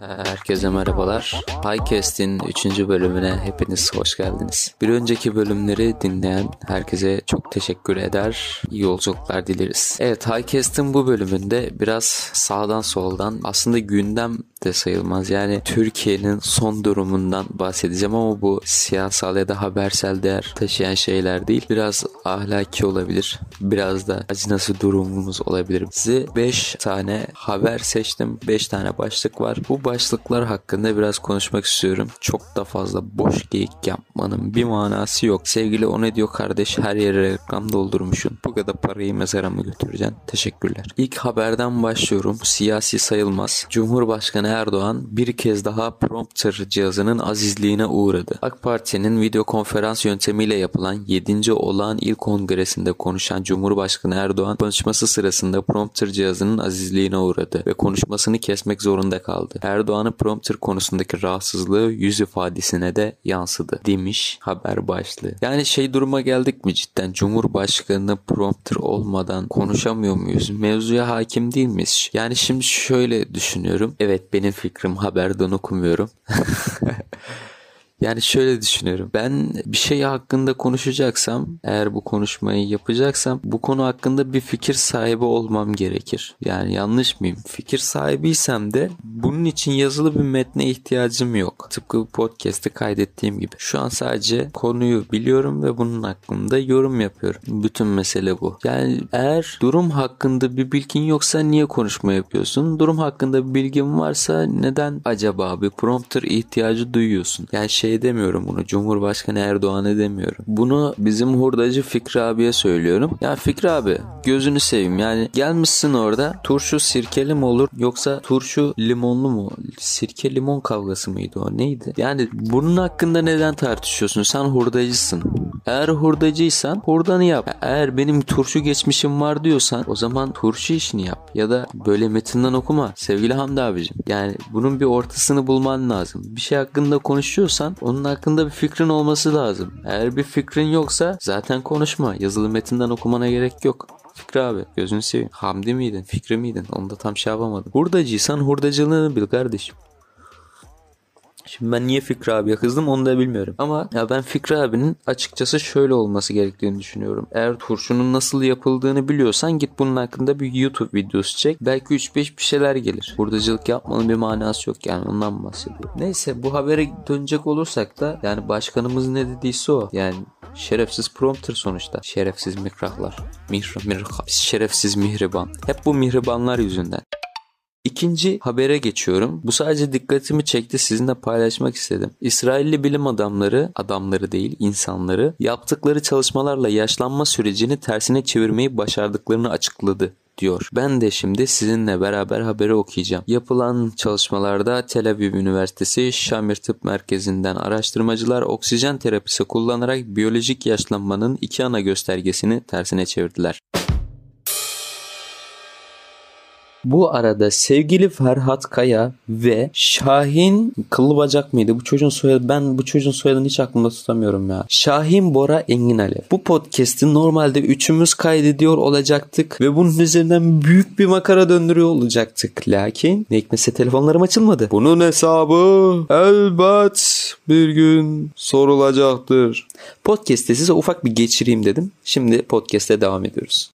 Uh, Herkese merhabalar. Highcast'in 3. bölümüne hepiniz hoş geldiniz. Bir önceki bölümleri dinleyen herkese çok teşekkür eder. İyi yolculuklar dileriz. Evet Highcast'in bu bölümünde biraz sağdan soldan aslında gündem de sayılmaz. Yani Türkiye'nin son durumundan bahsedeceğim ama bu siyasal ya da habersel değer taşıyan şeyler değil. Biraz ahlaki olabilir. Biraz da acınası durumumuz olabilir. Size 5 tane haber seçtim. 5 tane başlık var. Bu başlıklar hakkında biraz konuşmak istiyorum. Çok da fazla boş geyik yapmanın bir manası yok. Sevgili o ne diyor kardeş her yere reklam doldurmuşsun. Bu kadar parayı mezara mı götüreceksin? Teşekkürler. İlk haberden başlıyorum. Siyasi sayılmaz. Cumhurbaşkanı Erdoğan bir kez daha prompter cihazının azizliğine uğradı. AK Parti'nin video konferans yöntemiyle yapılan 7. olağan il kongresinde konuşan Cumhurbaşkanı Erdoğan konuşması sırasında prompter cihazının azizliğine uğradı ve konuşmasını kesmek zorunda kaldı. Erdoğan'ın prompter konusundaki rahatsızlığı yüz ifadesine de yansıdı demiş haber başlığı. Yani şey duruma geldik mi cidden Cumhurbaşkanı prompter olmadan konuşamıyor muyuz? Mevzuya hakim değil miyiz? Yani şimdi şöyle düşünüyorum. Evet benim fikrim haberden okumuyorum. Yani şöyle düşünüyorum. Ben bir şey hakkında konuşacaksam, eğer bu konuşmayı yapacaksam bu konu hakkında bir fikir sahibi olmam gerekir. Yani yanlış mıyım? Fikir sahibiysem de bunun için yazılı bir metne ihtiyacım yok. Tıpkı podcast'te kaydettiğim gibi. Şu an sadece konuyu biliyorum ve bunun hakkında yorum yapıyorum. Bütün mesele bu. Yani eğer durum hakkında bir bilgin yoksa niye konuşma yapıyorsun? Durum hakkında bir bilgin varsa neden acaba bir prompter ihtiyacı duyuyorsun? Yani şey şey demiyorum bunu. Cumhurbaşkanı Erdoğan'a demiyorum. Bunu bizim hurdacı Fikri abiye söylüyorum. Ya Fikri abi gözünü seveyim. Yani gelmişsin orada turşu sirkeli mi olur yoksa turşu limonlu mu? Sirke limon kavgası mıydı o? Neydi? Yani bunun hakkında neden tartışıyorsun? Sen hurdacısın. Eğer hurdacıysan hurdanı yap. Eğer benim turşu geçmişim var diyorsan o zaman turşu işini yap. Ya da böyle metinden okuma sevgili Hamdi abicim. Yani bunun bir ortasını bulman lazım. Bir şey hakkında konuşuyorsan onun hakkında bir fikrin olması lazım. Eğer bir fikrin yoksa zaten konuşma. Yazılı metinden okumana gerek yok. Fikri abi gözünü seveyim. Hamdi miydin? Fikri miydin? Onu da tam şey yapamadım. Hurdacıysan hurdacılığını bil kardeşim. Şimdi ben niye Fikri abiye kızdım onu da bilmiyorum. Ama ya ben Fikri abinin açıkçası şöyle olması gerektiğini düşünüyorum. Eğer turşunun nasıl yapıldığını biliyorsan git bunun hakkında bir YouTube videosu çek. Belki 3-5 bir şeyler gelir. Hurdacılık yapmanın bir manası yok yani ondan bahsediyorum. Neyse bu habere dönecek olursak da yani başkanımız ne dediyse o. Yani Şerefsiz prompter sonuçta. Şerefsiz mikrahlar. Mihr, mihr, şerefsiz mihriban. Hep bu mihribanlar yüzünden. İkinci habere geçiyorum. Bu sadece dikkatimi çekti sizinle paylaşmak istedim. İsrailli bilim adamları, adamları değil insanları yaptıkları çalışmalarla yaşlanma sürecini tersine çevirmeyi başardıklarını açıkladı diyor. Ben de şimdi sizinle beraber haberi okuyacağım. Yapılan çalışmalarda Tel Aviv Üniversitesi Şamir Tıp Merkezi'nden araştırmacılar oksijen terapisi kullanarak biyolojik yaşlanmanın iki ana göstergesini tersine çevirdiler. Bu arada sevgili Ferhat Kaya ve Şahin Kılıbacak mıydı? Bu çocuğun soyadı ben bu çocuğun soyadını hiç aklımda tutamıyorum ya. Şahin Bora Engin Alev. Bu podcast'i normalde üçümüz kaydediyor olacaktık ve bunun üzerinden büyük bir makara döndürüyor olacaktık. Lakin ne hikmetse telefonlarım açılmadı. Bunun hesabı elbet bir gün sorulacaktır. Podcast'te size ufak bir geçireyim dedim. Şimdi podcast'e devam ediyoruz.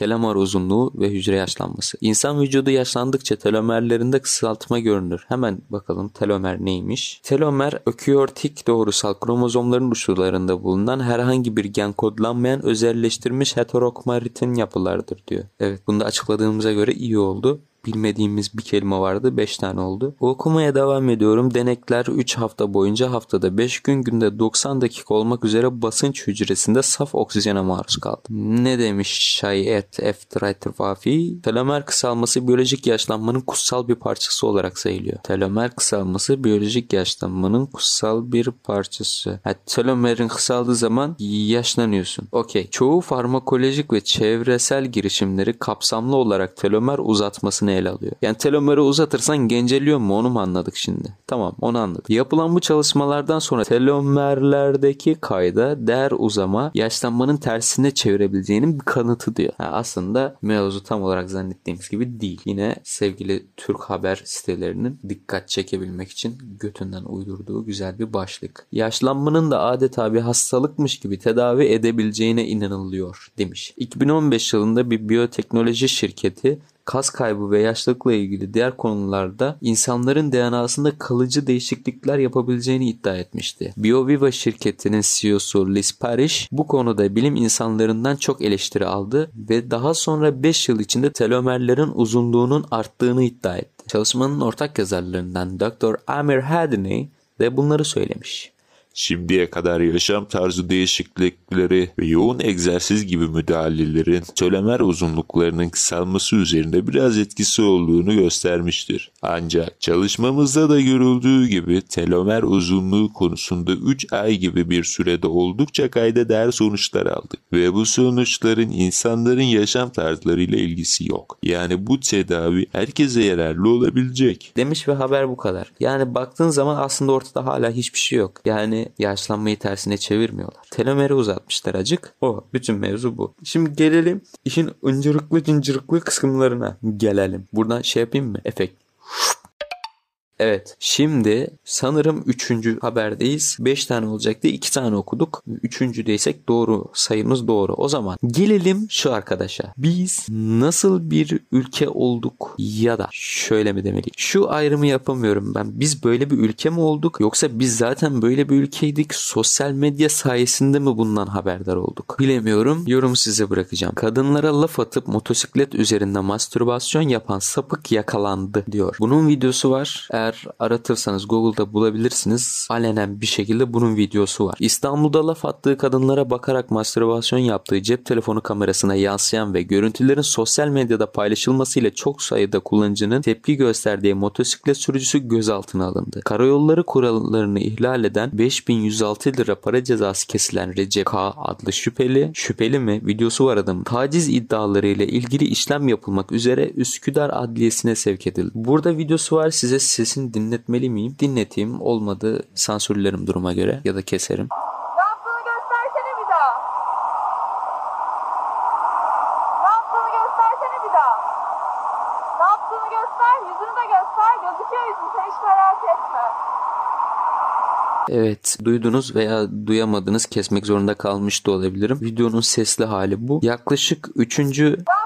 Telomar uzunluğu ve hücre yaşlanması. İnsan vücudu yaşlandıkça telomerlerinde kısaltma görünür. Hemen bakalım telomer neymiş? Telomer öküyortik doğrusal kromozomların uçlarında bulunan herhangi bir gen kodlanmayan özelleştirilmiş heterokmaritin yapılardır diyor. Evet bunu da açıkladığımıza göre iyi oldu bilmediğimiz bir kelime vardı. 5 tane oldu. Okumaya devam ediyorum. Denekler 3 hafta boyunca haftada 5 gün günde 90 dakika olmak üzere basınç hücresinde saf oksijene maruz kaldı. Ne demiş Şayet Eftraiter Vafi? Telomer kısalması biyolojik yaşlanmanın kutsal bir parçası olarak sayılıyor. Telomer kısalması biyolojik yaşlanmanın kutsal bir parçası. Ha, telomerin kısaldığı zaman yaşlanıyorsun. Okey. Çoğu farmakolojik ve çevresel girişimleri kapsamlı olarak telomer uzatmasını alanı ele alıyor. Yani telomeri uzatırsan genceliyor mu onu mu anladık şimdi? Tamam onu anladık. Yapılan bu çalışmalardan sonra telomerlerdeki kayda değer uzama yaşlanmanın tersine çevirebileceğinin bir kanıtı diyor. Ha, aslında mevzu tam olarak zannettiğimiz gibi değil. Yine sevgili Türk haber sitelerinin dikkat çekebilmek için götünden uydurduğu güzel bir başlık. Yaşlanmanın da adeta bir hastalıkmış gibi tedavi edebileceğine inanılıyor demiş. 2015 yılında bir biyoteknoloji şirketi kas kaybı ve yaşlılıkla ilgili diğer konularda insanların DNA'sında kalıcı değişiklikler yapabileceğini iddia etmişti. BioViva şirketinin CEO'su Liz Parrish bu konuda bilim insanlarından çok eleştiri aldı ve daha sonra 5 yıl içinde telomerlerin uzunluğunun arttığını iddia etti. Çalışmanın ortak yazarlarından Dr. Amir Hadney de bunları söylemiş. Şimdiye kadar yaşam tarzı değişiklikleri ve yoğun egzersiz gibi müdahalelerin tölemer uzunluklarının kısalması üzerinde biraz etkisi olduğunu göstermiştir. Ancak çalışmamızda da görüldüğü gibi telomer uzunluğu konusunda 3 ay gibi bir sürede oldukça kayda değer sonuçlar aldık. Ve bu sonuçların insanların yaşam tarzlarıyla ilgisi yok. Yani bu tedavi herkese yararlı olabilecek. Demiş ve haber bu kadar. Yani baktığın zaman aslında ortada hala hiçbir şey yok. Yani yaşlanmayı tersine çevirmiyorlar. Telomeri uzatmışlar acık. O bütün mevzu bu. Şimdi gelelim işin ıncırıklı cincirikli kısımlarına gelelim. Buradan şey yapayım mı? Efekt. Evet. Şimdi sanırım üçüncü haberdeyiz. Beş tane olacaktı. iki tane okuduk. Üçüncüdeysek doğru. Sayımız doğru. O zaman gelelim şu arkadaşa. Biz nasıl bir ülke olduk ya da şöyle mi demeliyim? Şu ayrımı yapamıyorum ben. Biz böyle bir ülke mi olduk? Yoksa biz zaten böyle bir ülkeydik. Sosyal medya sayesinde mi bundan haberdar olduk? Bilemiyorum. Yorum size bırakacağım. Kadınlara laf atıp motosiklet üzerinde mastürbasyon yapan sapık yakalandı diyor. Bunun videosu var. Eğer aratırsanız Google'da bulabilirsiniz. Alenen bir şekilde bunun videosu var. İstanbul'da laf attığı kadınlara bakarak mastürbasyon yaptığı cep telefonu kamerasına yansıyan ve görüntülerin sosyal medyada paylaşılmasıyla çok sayıda kullanıcının tepki gösterdiği motosiklet sürücüsü gözaltına alındı. Karayolları kurallarını ihlal eden 5106 lira para cezası kesilen Recep K adlı şüpheli, şüpheli mi videosu var adamın. Taciz iddialarıyla ilgili işlem yapılmak üzere Üsküdar Adliyesi'ne sevk edildi. Burada videosu var size sesini dinletmeli miyim? Dinleteyim. Olmadı sansürlerim duruma göre ya da keserim. Ne yaptığını göstersene bir daha. Ne yaptığını göstersene bir daha. Ne yaptığını göster, yüzünü de göster. Gözüküyor yüzün, sen hiç merak etme. Evet duydunuz veya duyamadınız kesmek zorunda kalmış da olabilirim. Videonun sesli hali bu. Yaklaşık 3. Ne yaptığını göstersene bir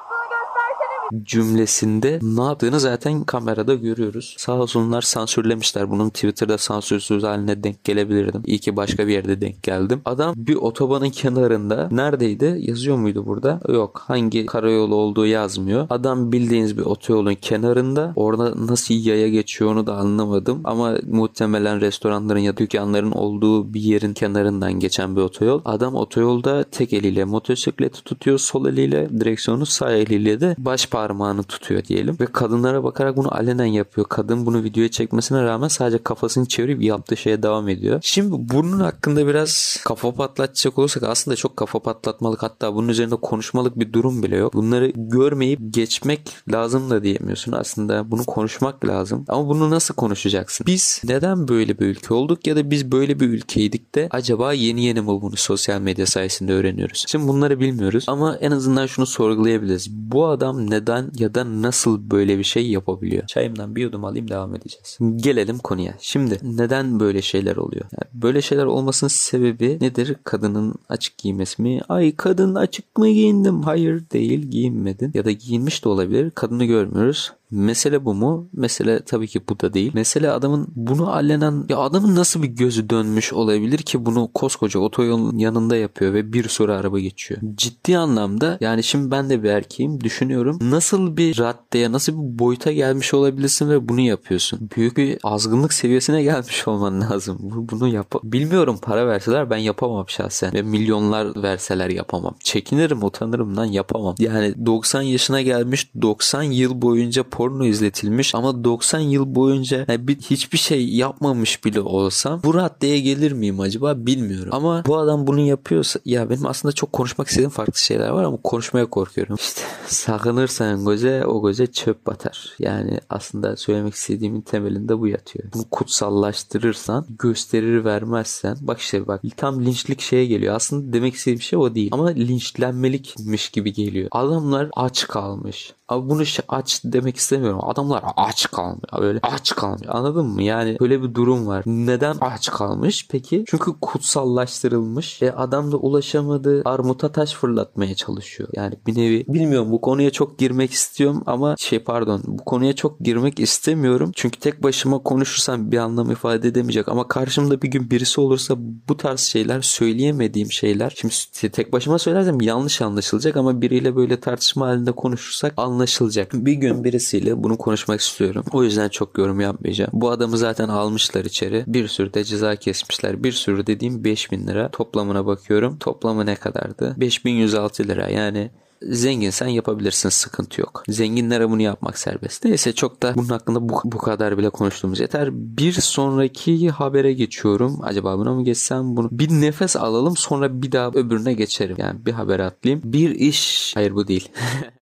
cümlesinde ne yaptığını zaten kamerada görüyoruz. Sağ olsunlar sansürlemişler. Bunun Twitter'da sansürsüz haline denk gelebilirdim. İyi ki başka bir yerde denk geldim. Adam bir otobanın kenarında neredeydi? Yazıyor muydu burada? Yok. Hangi karayolu olduğu yazmıyor. Adam bildiğiniz bir otoyolun kenarında. Orada nasıl yaya geçiyor onu da anlamadım. Ama muhtemelen restoranların ya dükkanların olduğu bir yerin kenarından geçen bir otoyol. Adam otoyolda tek eliyle motosikleti tutuyor. Sol eliyle direksiyonu sağ eliyle de baş parmağını tutuyor diyelim. Ve kadınlara bakarak bunu alenen yapıyor. Kadın bunu videoya çekmesine rağmen sadece kafasını çevirip yaptığı şeye devam ediyor. Şimdi bunun hakkında biraz kafa patlatacak olursak aslında çok kafa patlatmalık hatta bunun üzerinde konuşmalık bir durum bile yok. Bunları görmeyip geçmek lazım da diyemiyorsun. Aslında bunu konuşmak lazım. Ama bunu nasıl konuşacaksın? Biz neden böyle bir ülke olduk ya da biz böyle bir ülkeydik de acaba yeni yeni mi bunu sosyal medya sayesinde öğreniyoruz? Şimdi bunları bilmiyoruz ama en azından şunu sorgulayabiliriz. Bu adam neden ya da nasıl böyle bir şey yapabiliyor? Çayımdan bir yudum alayım devam edeceğiz. Gelelim konuya. Şimdi neden böyle şeyler oluyor? Yani böyle şeyler olmasının sebebi nedir? Kadının açık giymesi mi? Ay kadın açık mı giyindim? Hayır değil giyinmedin. Ya da giyinmiş de olabilir. Kadını görmüyoruz. Mesele bu mu? Mesele tabii ki bu da değil. Mesele adamın bunu allenen ya adamın nasıl bir gözü dönmüş olabilir ki bunu koskoca otoyolun yanında yapıyor ve bir sürü araba geçiyor. Ciddi anlamda yani şimdi ben de bir erkeğim düşünüyorum. Nasıl bir raddeye nasıl bir boyuta gelmiş olabilirsin ve bunu yapıyorsun. Büyük bir azgınlık seviyesine gelmiş olman lazım. Bu- Bunu yap. Bilmiyorum para verseler ben yapamam şahsen. Ve milyonlar verseler yapamam. Çekinirim utanırım lan yapamam. Yani 90 yaşına gelmiş 90 yıl boyunca porno izletilmiş ama 90 yıl boyunca bir, hiçbir şey yapmamış bile olsam bu raddeye gelir miyim acaba bilmiyorum. Ama bu adam bunu yapıyorsa ya benim aslında çok konuşmak istediğim farklı şeyler var ama konuşmaya korkuyorum. İşte sakınırsan göze o göze çöp batar. Yani aslında söylemek istediğimin temelinde bu yatıyor. Bunu kutsallaştırırsan gösterir vermezsen bak işte bak tam linçlik şeye geliyor. Aslında demek istediğim şey o değil. Ama linçlenmelikmiş gibi geliyor. Adamlar aç kalmış. Abi bunu aç demek istemiyorum. Adamlar aç kalmış. Böyle aç kalmış. Anladın mı? Yani böyle bir durum var. Neden aç kalmış? Peki çünkü kutsallaştırılmış ve adam da ulaşamadığı armuta taş fırlatmaya çalışıyor. Yani bir nevi bilmiyorum bu konuya çok girmek istiyorum ama şey pardon bu konuya çok girmek istemiyorum. Çünkü tek başıma konuşursam bir anlam ifade edemeyecek ama karşımda bir gün birisi olursa bu tarz şeyler söyleyemediğim şeyler. Şimdi tek başıma söylersem yanlış anlaşılacak ama biriyle böyle tartışma halinde konuşursak anlaşılacak. Bir gün birisiyle bunu konuşmak istiyorum. O yüzden çok yorum yapmayacağım. Bu adamı zaten almışlar içeri. Bir sürü de ceza kesmişler. Bir sürü dediğim 5000 lira. Toplamına bakıyorum. Toplamı ne kadardı? 5106 lira. Yani zenginsen yapabilirsin sıkıntı yok. Zenginlere bunu yapmak serbest. Neyse çok da bunun hakkında bu, bu kadar bile konuştuğumuz yeter. Bir sonraki habere geçiyorum. Acaba buna mı geçsem bunu? Bir nefes alalım sonra bir daha öbürüne geçerim. Yani bir haber atlayayım. Bir iş... Hayır bu değil.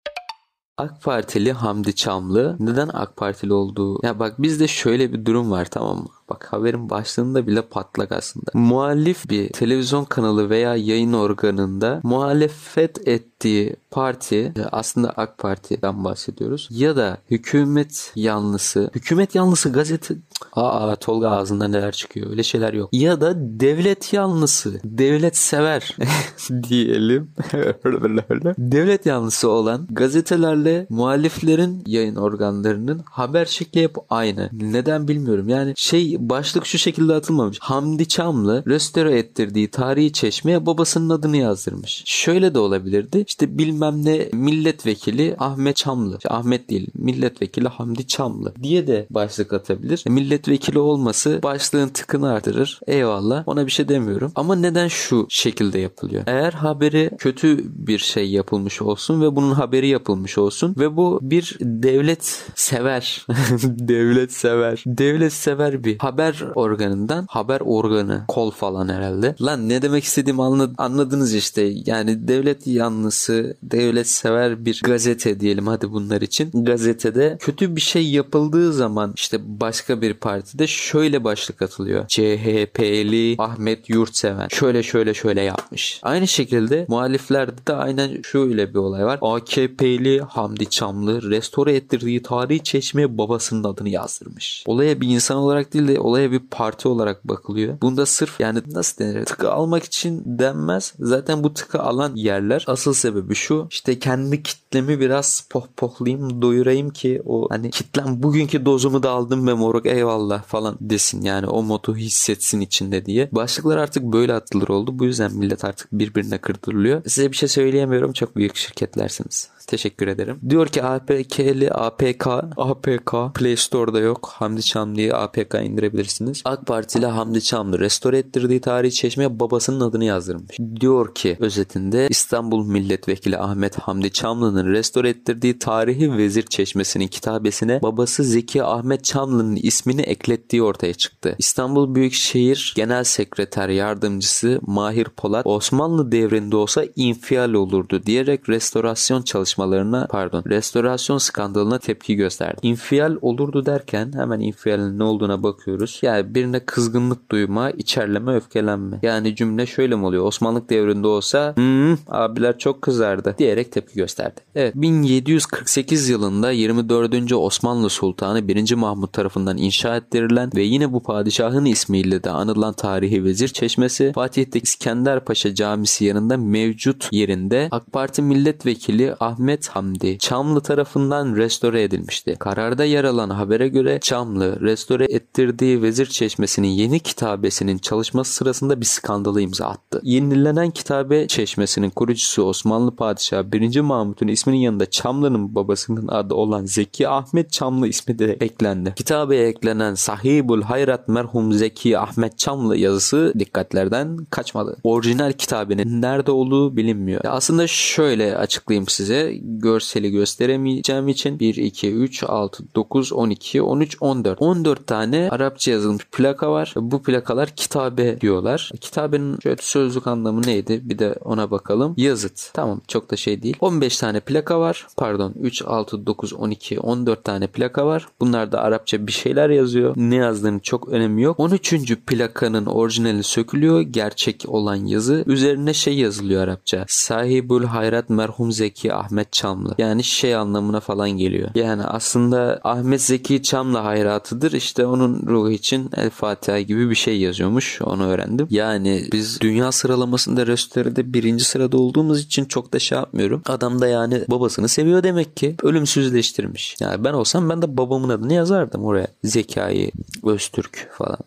AK Partili Hamdi Çamlı neden AK Partili olduğu ya bak bizde şöyle bir durum var tamam mı? Bak haberin başlığında bile patlak aslında. Muhalif bir televizyon kanalı veya yayın organında muhalefet ettiği parti e, aslında AK Parti'den bahsediyoruz. Ya da hükümet yanlısı, hükümet yanlısı gazete aa Tolga ağzında neler çıkıyor öyle şeyler yok. Ya da devlet yanlısı, devlet sever diyelim. devlet yanlısı olan gazetelerle muhaliflerin yayın organlarının haber şekli hep aynı. Neden bilmiyorum. Yani şey başlık şu şekilde atılmamış. Hamdi Çamlı restore ettirdiği tarihi çeşmeye babasının adını yazdırmış. Şöyle de olabilirdi. İşte bilmem ne milletvekili Ahmet Çamlı. İşte Ahmet değil milletvekili Hamdi Çamlı diye de başlık atabilir. Milletvekili olması başlığın tıkını artırır. Eyvallah ona bir şey demiyorum. Ama neden şu şekilde yapılıyor? Eğer haberi kötü bir şey yapılmış olsun ve bunun haberi yapılmış olsun ve bu bir devlet sever devlet sever devlet sever bir haber organından haber organı kol falan herhalde. Lan ne demek istediğimi anladınız işte. Yani devlet yanlısı, devlet sever bir gazete diyelim hadi bunlar için. Gazetede kötü bir şey yapıldığı zaman işte başka bir partide şöyle başlık atılıyor. CHP'li Ahmet Yurtseven şöyle şöyle şöyle yapmış. Aynı şekilde muhaliflerde de aynen şöyle bir olay var. AKP'li Hamdi Çamlı restore ettirdiği tarihi çeşmeye babasının adını yazdırmış. Olaya bir insan olarak değil de olaya bir parti olarak bakılıyor. Bunda sırf yani nasıl denir? Tıkı almak için denmez. Zaten bu tıkı alan yerler asıl sebebi şu. İşte kendi kitlemi biraz pohpohlayayım, doyurayım ki o hani kitlem bugünkü dozumu da aldım ve moruk eyvallah falan desin. Yani o motu hissetsin içinde diye. Başlıklar artık böyle atılır oldu. Bu yüzden millet artık birbirine kırdırılıyor. Size bir şey söyleyemiyorum. Çok büyük şirketlersiniz. Teşekkür ederim. Diyor ki APK'li APK APK Play Store'da yok. Hamdi Çamlı'yı APK indirebilirsiniz. AK Partili Hamdi Çamlı restore ettirdiği tarihi çeşmeye babasının adını yazdırmış. Diyor ki özetinde İstanbul Milletvekili Ahmet Hamdi Çamlı'nın restore ettirdiği tarihi vezir çeşmesinin kitabesine babası Zeki Ahmet Çamlı'nın ismini eklettiği ortaya çıktı. İstanbul Büyükşehir Genel Sekreter Yardımcısı Mahir Polat Osmanlı devrinde olsa infial olurdu diyerek restorasyon çalışmalarına pardon restorasyon skandalına tepki gösterdi. İnfial olurdu derken hemen infialin ne olduğuna bakıyoruz. Yani birine kızgınlık duyma, içerleme, öfkelenme. Yani cümle şöyle mi oluyor? Osmanlı devrinde olsa hmm, abiler çok kızardı diyerek tepki gösterdi. Evet 1748 yılında 24. Osmanlı Sultanı 1. Mahmut tarafından inşa ettirilen ve yine bu padişahın ismiyle de anılan tarihi vezir çeşmesi Fatih'teki İskender Paşa Camisi yanında mevcut yerinde AK Parti milletvekili Ahmet Hamdi Çamlı tarafından restore edilmişti. Kararda yer alan habere göre Çamlı restore ettirdiği vezir çeşmesinin yeni kitabesinin çalışması sırasında bir skandalı imza attı. Yenilenen kitabe çeşmesinin kurucusu Osmanlı Padişahı 1. Mahmut'un isminin yanında Çamlı'nın babasının adı olan Zeki Ahmet Çamlı ismi de eklendi. Kitabeye eklenen Sahibul Hayrat merhum Zeki Ahmet Çamlı yazısı dikkatlerden kaçmadı. Orijinal kitabenin nerede olduğu bilinmiyor. Ya aslında şöyle açıklayayım size. Görseli gösteremeyeceğim için 1, 2, 3, 6, 9, 12, 13, 14. 14 tane Arapça yazılmış plaka var. Bu plakalar kitabe diyorlar. Kitabenin şöyle sözlük anlamı neydi? Bir de ona bakalım. Yazıt. Tamam çok da şey değil. 15 tane plaka var. Pardon 3, 6, 9, 12, 14 tane plaka var. Bunlarda Arapça bir şeyler yazıyor. Ne yazdığını çok önemi yok. 13. plakanın orijinali sökülüyor. Gerçek olan yazı. Üzerine şey yazılıyor Arapça. Sahibül Hayrat merhum Zeki Ahmet Çamlı. Yani şey anlamına falan geliyor. Yani aslında Ahmet Zeki Çamlı hayratıdır. İşte onun ruhu için El Fatiha gibi bir şey yazıyormuş. Onu öğrendim. Yani biz dünya sıralamasında rösteride birinci sırada olduğumuz için çok da şey yapmıyorum. Adam da yani babasını seviyor demek ki. Ölümsüzleştirmiş. Yani ben olsam ben de babamın adını yazardım oraya. Zekai Öztürk falan.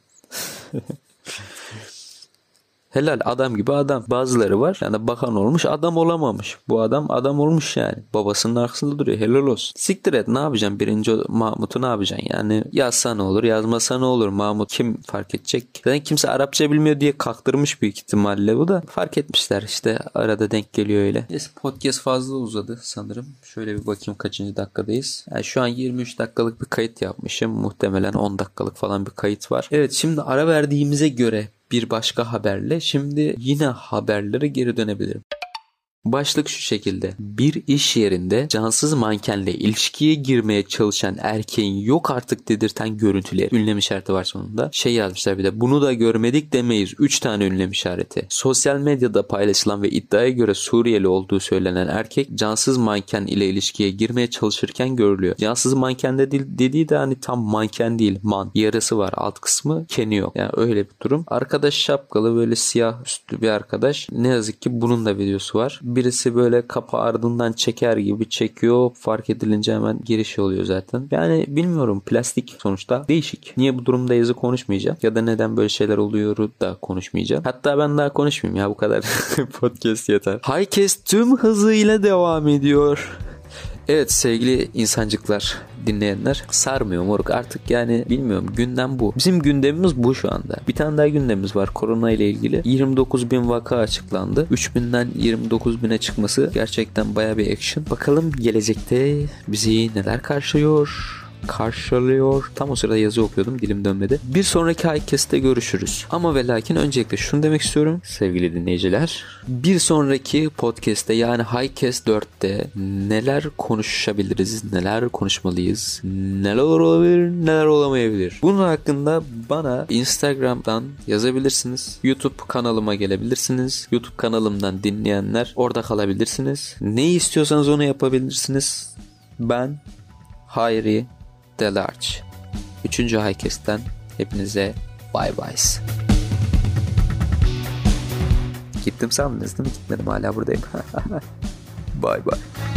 Helal adam gibi adam. Bazıları var yani bakan olmuş adam olamamış. Bu adam adam olmuş yani. Babasının arkasında duruyor. Helal olsun. Siktir et ne yapacaksın? Birinci Mahmut'u ne yapacaksın? Yani yazsa ne olur yazmasa ne olur? Mahmut kim fark edecek? Zaten kimse Arapça bilmiyor diye kaktırmış büyük ihtimalle bu da. Fark etmişler işte arada denk geliyor öyle. Neyse podcast fazla uzadı sanırım. Şöyle bir bakayım kaçıncı dakikadayız. Yani şu an 23 dakikalık bir kayıt yapmışım. Muhtemelen 10 dakikalık falan bir kayıt var. Evet şimdi ara verdiğimize göre bir başka haberle şimdi yine haberlere geri dönebilirim. Başlık şu şekilde. Bir iş yerinde cansız mankenle ilişkiye girmeye çalışan erkeğin yok artık dedirten görüntüleri. Ünlem işareti var sonunda. Şey yazmışlar bir de bunu da görmedik demeyiz. 3 tane ünlem işareti. Sosyal medyada paylaşılan ve iddiaya göre Suriyeli olduğu söylenen erkek cansız manken ile ilişkiye girmeye çalışırken görülüyor. Cansız manken de dediği de hani tam manken değil man. Yarısı var alt kısmı keni yok. Yani öyle bir durum. Arkadaş şapkalı böyle siyah üstlü bir arkadaş. Ne yazık ki bunun da videosu var birisi böyle kapı ardından çeker gibi çekiyor. Fark edilince hemen giriş oluyor zaten. Yani bilmiyorum plastik sonuçta değişik. Niye bu durumda yazı konuşmayacağım? Ya da neden böyle şeyler oluyor da konuşmayacağım. Hatta ben daha konuşmayayım ya bu kadar podcast yeter. Highcast tüm hızıyla devam ediyor. Evet sevgili insancıklar dinleyenler sarmıyor moruk artık yani bilmiyorum gündem bu. Bizim gündemimiz bu şu anda. Bir tane daha gündemimiz var korona ile ilgili. 29 bin vaka açıklandı. 3000'den 29 bine çıkması gerçekten baya bir action. Bakalım gelecekte bizi neler karşılıyor karşılıyor. Tam o sırada yazı okuyordum dilim dönmedi. Bir sonraki Highcast'te görüşürüz. Ama ve lakin öncelikle şunu demek istiyorum sevgili dinleyiciler. Bir sonraki podcast'te yani Highcast 4'te neler konuşabiliriz, neler konuşmalıyız, neler olabilir, neler olamayabilir. Bunun hakkında bana Instagram'dan yazabilirsiniz. YouTube kanalıma gelebilirsiniz. YouTube kanalımdan dinleyenler orada kalabilirsiniz. Ne istiyorsanız onu yapabilirsiniz. Ben Hayri Delarge. Üçüncü Highcast'ten hepinize bye bye. Gittim sandınız değil mi? Gitmedim hala buradayım. bye bye.